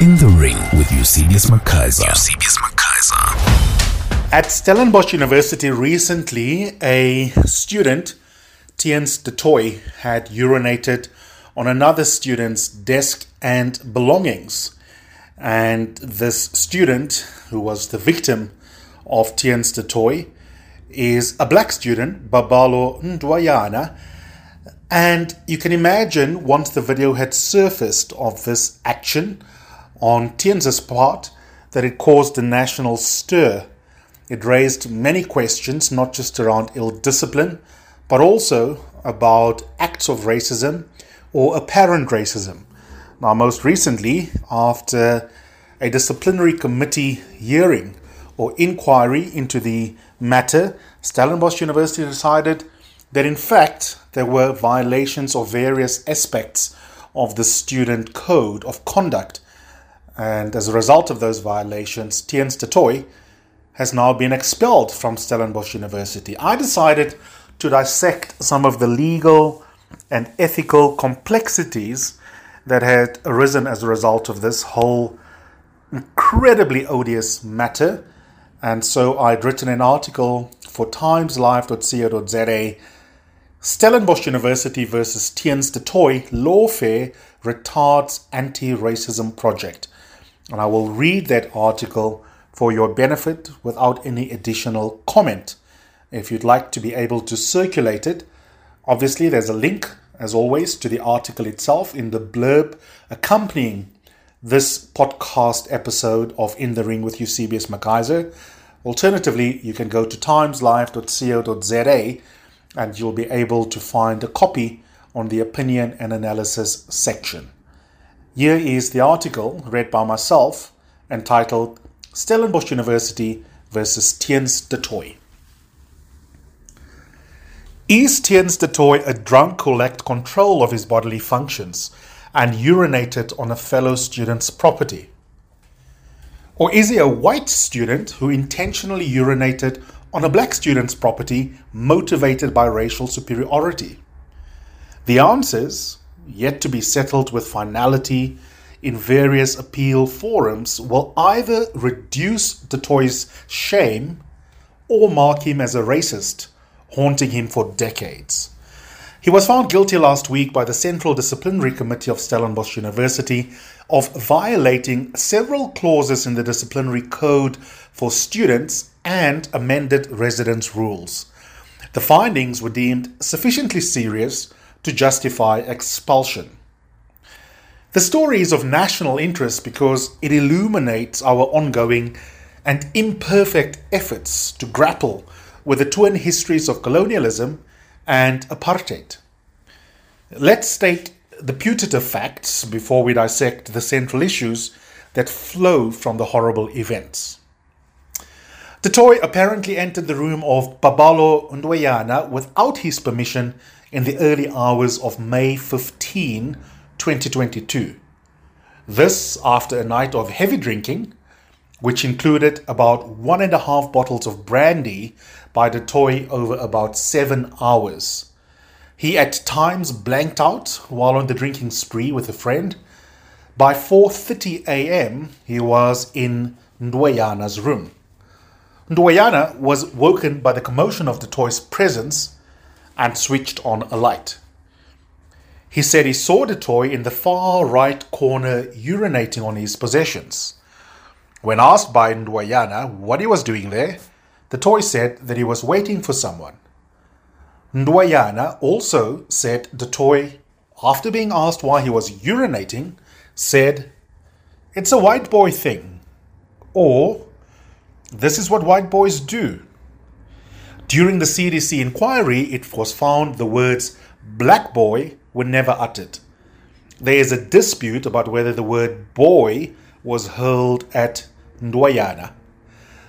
In the Ring with Eusebius McKaiser. Eusebius McKaiser. At Stellenbosch University recently, a student, Theuns du Toit, had urinated on another student's desk and belongings. And this student, who was the victim of Theuns du Toit, is a black student, Babalo Ndwayana. And you can imagine once the video had surfaced of this action on Theuns's part that it caused a national stir. It raised many questions, not just around ill discipline, but also about acts of racism or apparent racism. Now, most recently, after a disciplinary committee hearing or inquiry into the matter, Stellenbosch University decided that in fact there were violations of various aspects of the student code of conduct. And as a result of those violations, Theuns du Toit has now been expelled from Stellenbosch University. I decided to dissect some of the legal and ethical complexities that had arisen as a result of this whole incredibly odious matter. And so I'd written an article for timeslive.co.za Stellenbosch University versus Theuns du Lawfare Retards Anti Racism Project. And I will read that article for your benefit without any additional comment. If you'd like to be able to circulate it, obviously there's a link, as always, to the article itself in the blurb accompanying this podcast episode of In the Ring with Eusebius McKaiser. Alternatively, you can go to timeslive.co.za and you'll be able to find a copy on the opinion and analysis section. Here is the article read by myself entitled Stellenbosch University versus Theuns du Toit. Is Theuns du Toit a drunk who lacked control of his bodily functions and urinated on a fellow student's property? Or is he a white student who intentionally urinated on a black student's property motivated by racial superiority? The answers, yet to be settled with finality in various appeal forums, will either reduce du Toit's shame or mark him as a racist, haunting him for decades. He was found guilty last week by the Central Disciplinary Committee of Stellenbosch University of violating several clauses in the disciplinary code for students and amended residence rules. The findings were deemed sufficiently serious to justify expulsion. The story is of national interest because it illuminates our ongoing and imperfect efforts to grapple with the twin histories of colonialism and apartheid. Let's state the putative facts before we dissect the central issues that flow from the horrible events. Du Toit apparently entered the room of Babalo Ndwayana without his permission in the early hours of May 15, 2022. This after a night of heavy drinking, which included about one and a half bottles of brandy by du Toit over about seven hours. He at times blanked out while on the drinking spree with a friend. By 4:30 a.m., he was in Ndwayana's room. Ndwayana was woken by the commotion of du Toit's presence and switched on a light. He said he saw du Toit in the far right corner urinating on his possessions. When asked by Ndwayana what he was doing there, du Toit said that he was waiting for someone. Ndwayana also said du Toit, after being asked why he was urinating, said, It's a white boy thing. Or, this is what white boys do. During the CDC inquiry, it was found the words black boy were never uttered. There is a dispute about whether the word boy was hurled at Ndwayana.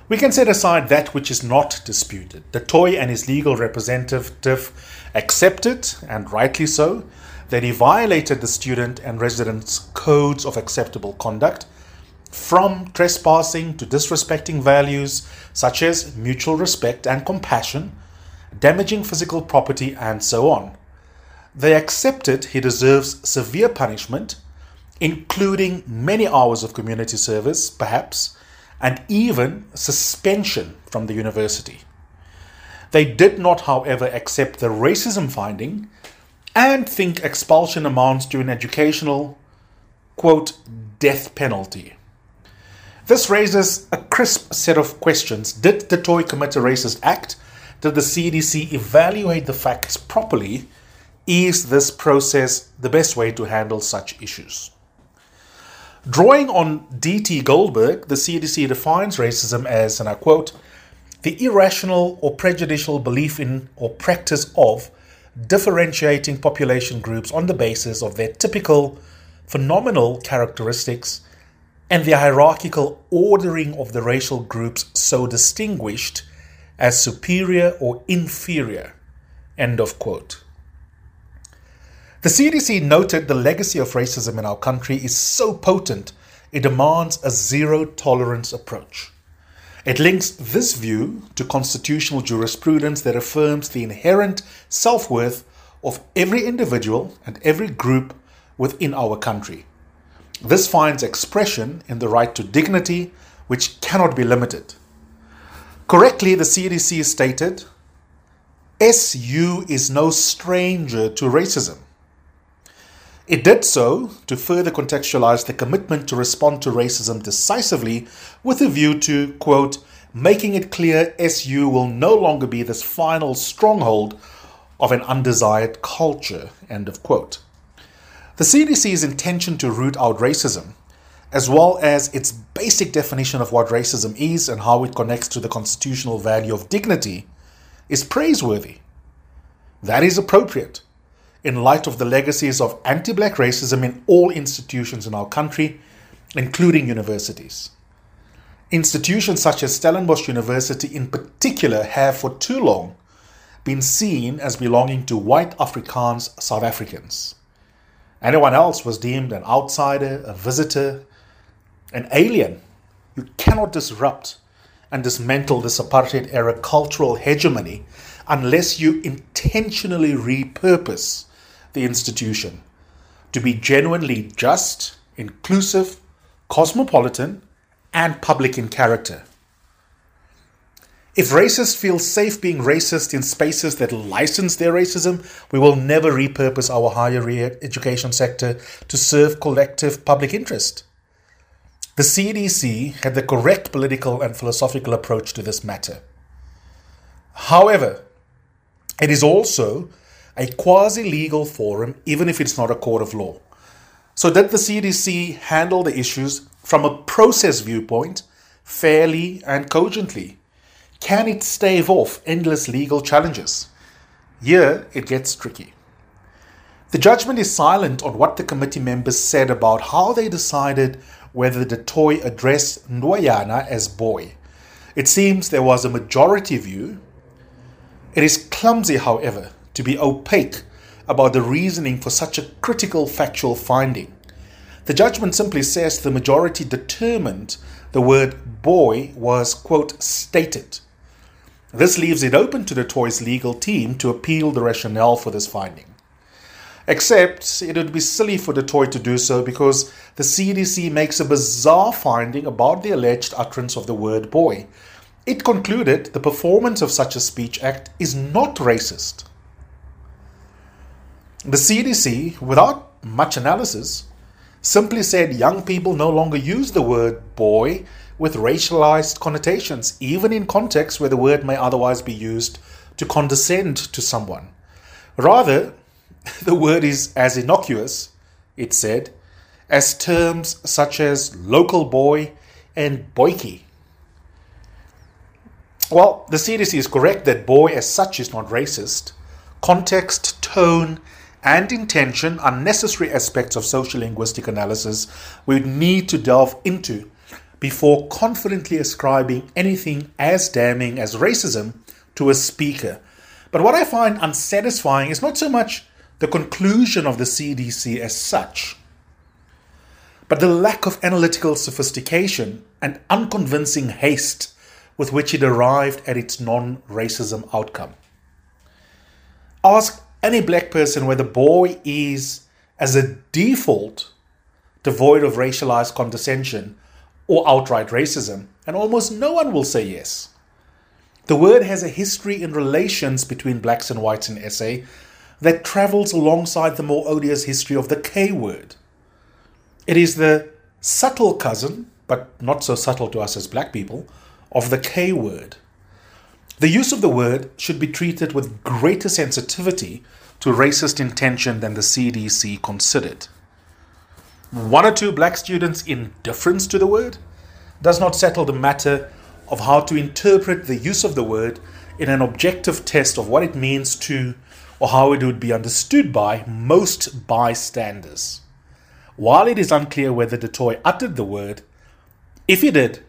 We can set aside that which is not disputed. Du Toit and his legal representative accepted, and rightly so, that he violated the student and resident's codes of acceptable conduct from trespassing to disrespecting values such as mutual respect and compassion, damaging physical property, and so on. They accepted he deserves severe punishment, including many hours of community service, perhaps, and even suspension from the university. They did not, however, accept the racism finding and think expulsion amounts to an educational, quote, death penalty. This raises a crisp set of questions. Did du Toit commit a racist act? Did the CDC evaluate the facts properly? Is this process the best way to handle such issues? Drawing on D.T. Goldberg, the CDC defines racism as, and I quote, the irrational or prejudicial belief in or practice of differentiating population groups on the basis of their typical phenomenal characteristics and the hierarchical ordering of the racial groups so distinguished as superior or inferior. End of quote. The CDC noted the legacy of racism in our country is so potent it demands a zero tolerance approach. It links this view to constitutional jurisprudence that affirms the inherent self worth of every individual and every group within our country. This finds expression in the right to dignity, which cannot be limited. Correctly, the CDC stated SU is no stranger to racism. It did so to further contextualize the commitment to respond to racism decisively with a view to, quote, making it clear SU will no longer be this final stronghold of an undesired culture, end of quote. The CDC's intention to root out racism, as well as its basic definition of what racism is and how it connects to the constitutional value of dignity, is praiseworthy. That is appropriate in light of the legacies of anti black racism in all institutions in our country, including universities. Institutions such as Stellenbosch University, in particular, have for too long been seen as belonging to white Afrikaans South Africans. Anyone else was deemed an outsider, a visitor, an alien. You cannot disrupt and dismantle this apartheid era cultural hegemony unless you intentionally repurpose the institution to be genuinely just, inclusive, cosmopolitan, and public in character. If racists feel safe being racist in spaces that license their racism, we will never repurpose our higher education sector to serve collective public interest. The CDC had the correct political and philosophical approach to this matter. However, it is also a quasi legal forum, even if it's not a court of law. So, did the CDC handle the issues from a process viewpoint fairly and cogently? Can it stave off endless legal challenges? Here it gets tricky. The judgment is silent on what the committee members said about how they decided whether du Toit addressed Ndwayana as boy. It seems there was a majority view. It is clumsy, however, to be opaque about the reasoning for such a critical factual finding. The judgment simply says the majority determined the word boy was, quote, stated. This leaves it open to du Toit's legal team to appeal the rationale for this finding. Except it would be silly for du Toit to do so because the CDC makes a bizarre finding about the alleged utterance of the word boy. It concluded the performance of such a speech act is not racist. The CDC, without much analysis, simply said young people no longer use the word boy with racialized connotations, even in contexts where the word may otherwise be used to condescend to someone. Rather, the word is as innocuous, it said, as terms such as local boy and boykie. Well, the CDC is correct that boy as such is not racist. Context, tone, and intention are necessary aspects of social linguistic analysis we need to delve into before confidently ascribing anything as damning as racism to a speaker. But what I find unsatisfying is not so much the conclusion of the CDC as such, but the lack of analytical sophistication and unconvincing haste with which it arrived at its non racism outcome. Ask any black person whether boy is, as a default, devoid of racialized condescension or outright racism, and almost no one will say yes. The word has a history in relations between blacks and whites in SA that travels alongside the more odious history of the K word. It is the subtle cousin, but not so subtle to us as black people, of the K word. The use of the word should be treated with greater sensitivity to racist intention than the CDC considered. One or two black students' indifference to the word does not settle the matter of how to interpret the use of the word in an objective test of what it means to or how it would be understood by most bystanders. While it is unclear whether Du Toit uttered the word, if he did,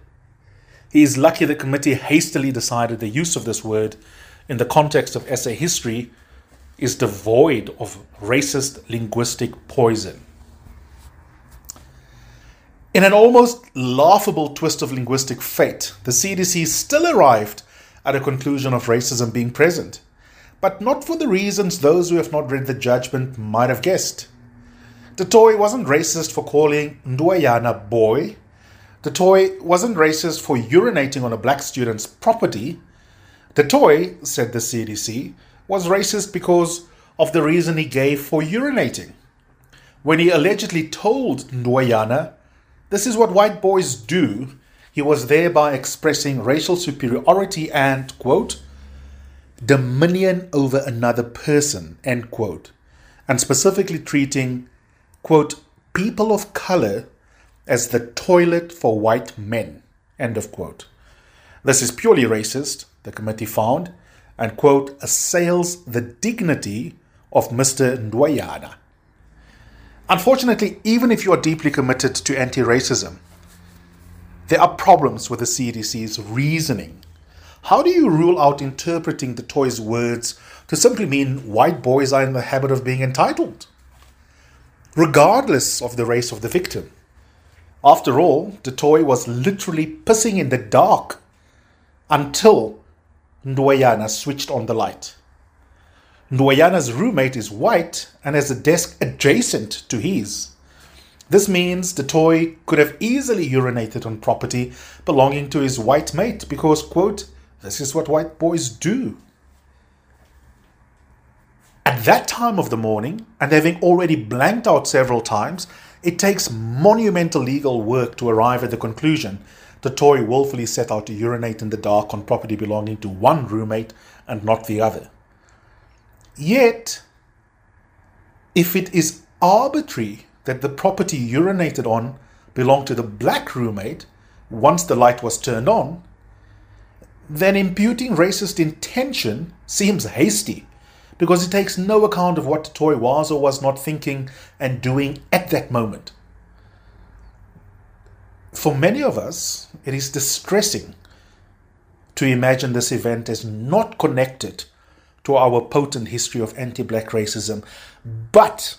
he is lucky the committee hastily decided the use of this word in the context of SA history is devoid of racist linguistic poison. In an almost laughable twist of linguistic fate, the CDC still arrived at a conclusion of racism being present, but not for the reasons those who have not read the judgment might have guessed. Du Toit wasn't racist for calling Ndwayana boy. Du Toit wasn't racist for urinating on a black student's property. Du Toit, said the CDC, was racist because of the reason he gave for urinating. When he allegedly told Ndwayana this is what white boys do. He was thereby expressing racial superiority and, quote, dominion over another person, end quote, and specifically treating, quote, people of color as the toilet for white men, end of quote. This is purely racist, the committee found, and, quote, assails the dignity of Mr. Ndwayana. Unfortunately, even if you are deeply committed to anti racism, there are problems with the CDC's reasoning. How do you rule out interpreting du Toit's words to simply mean white boys are in the habit of being entitled? Regardless of the race of the victim. After all, du Toit was literally pissing in the dark until Ndwayana switched on the light. Ndwayana's roommate is white and has a desk adjacent to his. This means du Toit could have easily urinated on property belonging to his white mate because, quote, this is what white boys do. At that time of the morning, and having already blanked out several times, it takes monumental legal work to arrive at the conclusion du Toit willfully set out to urinate in the dark on property belonging to one roommate and not the other. Yet, if it is arbitrary that the property urinated on belonged to the black roommate once the light was turned on, then imputing racist intention seems hasty because it takes no account of what du Toit was or was not thinking and doing at that moment. For many of us, it is distressing to imagine this event as not connected to our potent history of anti black racism, but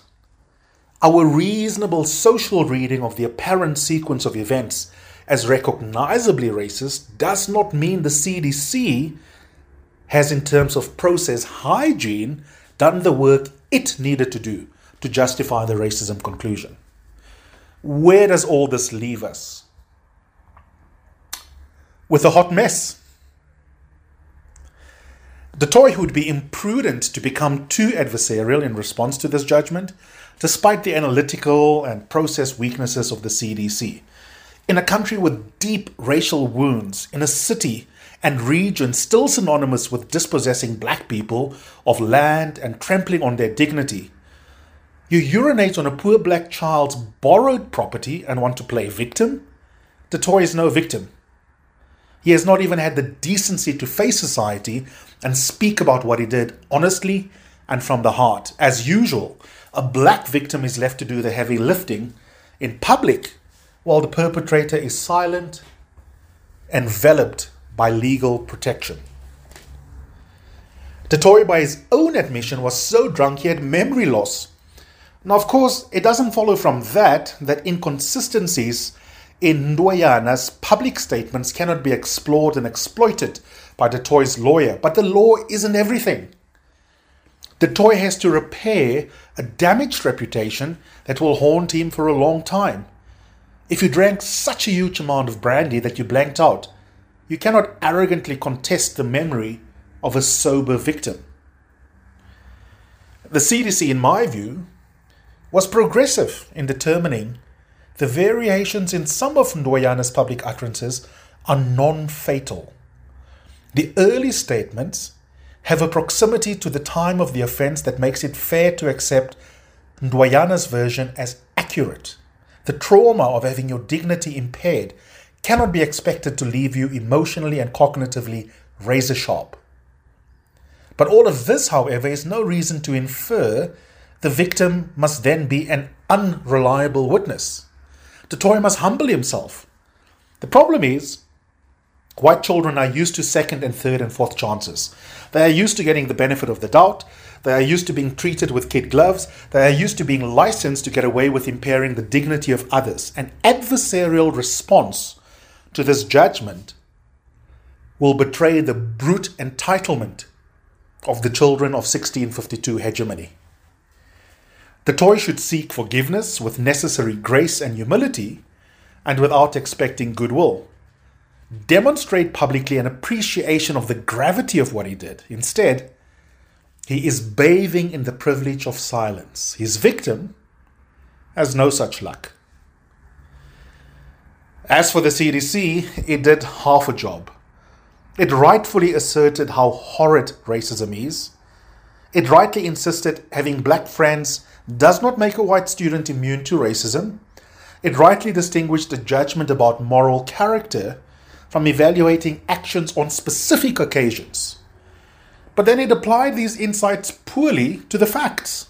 our reasonable social reading of the apparent sequence of events as recognizably racist does not mean the CDC has, in terms of process hygiene, done the work it needed to do to justify the racism conclusion. Where does all this leave us? With a hot mess Du Toit would be imprudent to become too adversarial in response to this judgment, despite the analytical and process weaknesses of the CDC. In a country with deep racial wounds, in a city and region still synonymous with dispossessing black people of land and trampling on their dignity, you urinate on a poor black child's borrowed property and want to play victim? Du Toit is no victim. He has not even had the decency to face society and speak about what he did honestly and from the heart. As usual, a black victim is left to do the heavy lifting in public while the perpetrator is silent, enveloped by legal protection. Toit, by his own admission, was so drunk he had memory loss. Now, of course, it doesn't follow from that that inconsistencies in Ndwayana's public statements cannot be explored and exploited by Du Toit's lawyer, but the law isn't everything. Du Toit has to repair a damaged reputation that will haunt him for a long time. If you drank such a huge amount of brandy that you blanked out, you cannot arrogantly contest the memory of a sober victim. The CDC, in my view, was progressive in determining the variations in some of Ndwayana's public utterances are non fatal. The early statements have a proximity to the time of the offense that makes it fair to accept Ndwayana's version as accurate. The trauma of having your dignity impaired cannot be expected to leave you emotionally and cognitively razor sharp. But all of this, however, is no reason to infer the victim must then be an unreliable witness. Du Toit must humble himself. The problem is, white children are used to second and third and fourth chances. They are used to getting the benefit of the doubt. They are used to being treated with kid gloves. They are used to being licensed to get away with impairing the dignity of others. An adversarial response to this judgment will betray the brute entitlement of the children of 1652 hegemony. Du Toit should seek forgiveness with necessary grace and humility and without expecting goodwill. Demonstrate publicly an appreciation of the gravity of what he did. Instead, he is bathing in the privilege of silence. His victim has no such luck. As for the CDC, it did half a job. It rightfully asserted how horrid racism is. It rightly insisted having black friends does not make a white student immune to racism. It rightly distinguished the judgment about moral character from evaluating actions on specific occasions. But then it applied these insights poorly to the facts.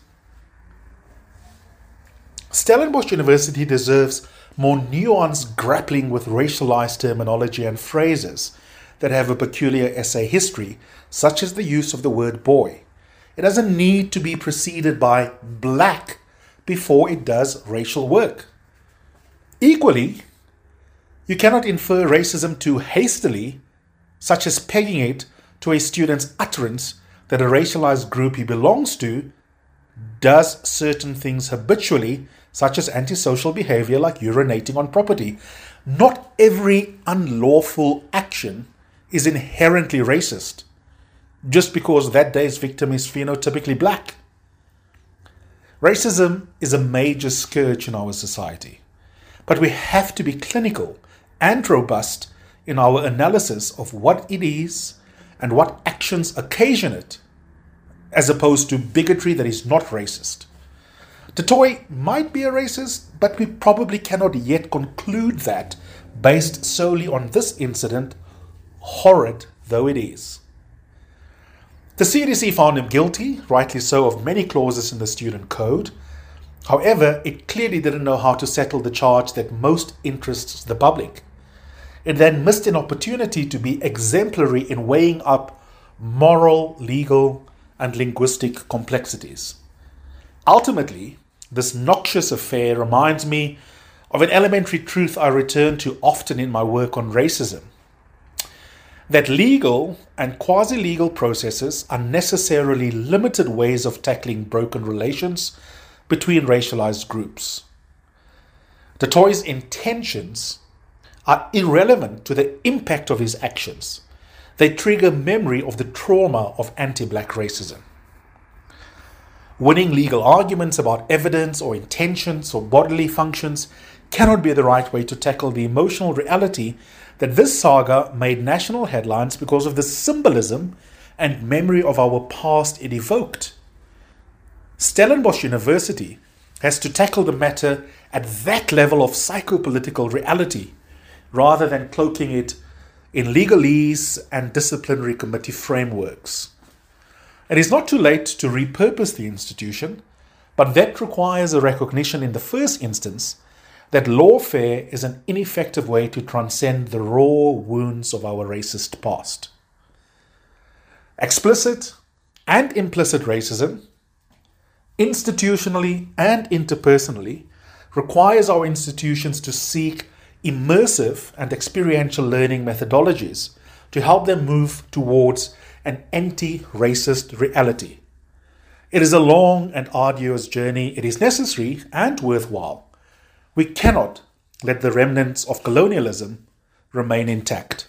Stellenbosch University deserves more nuanced grappling with racialized terminology and phrases that have a peculiar SA history, such as the use of the word boy. It doesn't need to be preceded by black before it does racial work. Equally, you cannot infer racism too hastily, such as pegging it to a student's utterance that a racialized group he belongs to does certain things habitually, such as antisocial behavior like urinating on property. Not every unlawful action is inherently racist just because that day's victim is phenotypically black. Racism is a major scourge in our society, but we have to be clinical and robust in our analysis of what it is and what actions occasion it, as opposed to bigotry that is not racist. Du Toit might be a racist, but we probably cannot yet conclude that based solely on this incident, horrid though it is. The CDC found him guilty, rightly so, of many clauses in the student code. However, it clearly didn't know how to settle the charge that most interests the public. It then missed an opportunity to be exemplary in weighing up moral, legal, and linguistic complexities. Ultimately, this noxious affair reminds me of an elementary truth I return to often in my work on racism that legal and quasi legal processes are necessarily limited ways of tackling broken relations between racialized groups. Du Toit's intentions are irrelevant to the impact of his actions. They trigger memory of the trauma of anti black racism. Winning legal arguments about evidence or intentions or bodily functions cannot be the right way to tackle the emotional reality that this saga made national headlines because of the symbolism and memory of our past it evoked. Stellenbosch University has to tackle the matter at that level of psychopolitical reality rather than cloaking it in legalese and disciplinary committee frameworks. It is not too late to repurpose the institution, but that requires a recognition in the first instance that lawfare is an ineffective way to transcend the raw wounds of our racist past. Explicit and implicit racism, institutionally and interpersonally, requires our institutions to seek immersive and experiential learning methodologies to help them move towards an anti racist reality. It is a long and arduous journey. It is necessary and worthwhile. We cannot let the remnants of colonialism remain intact.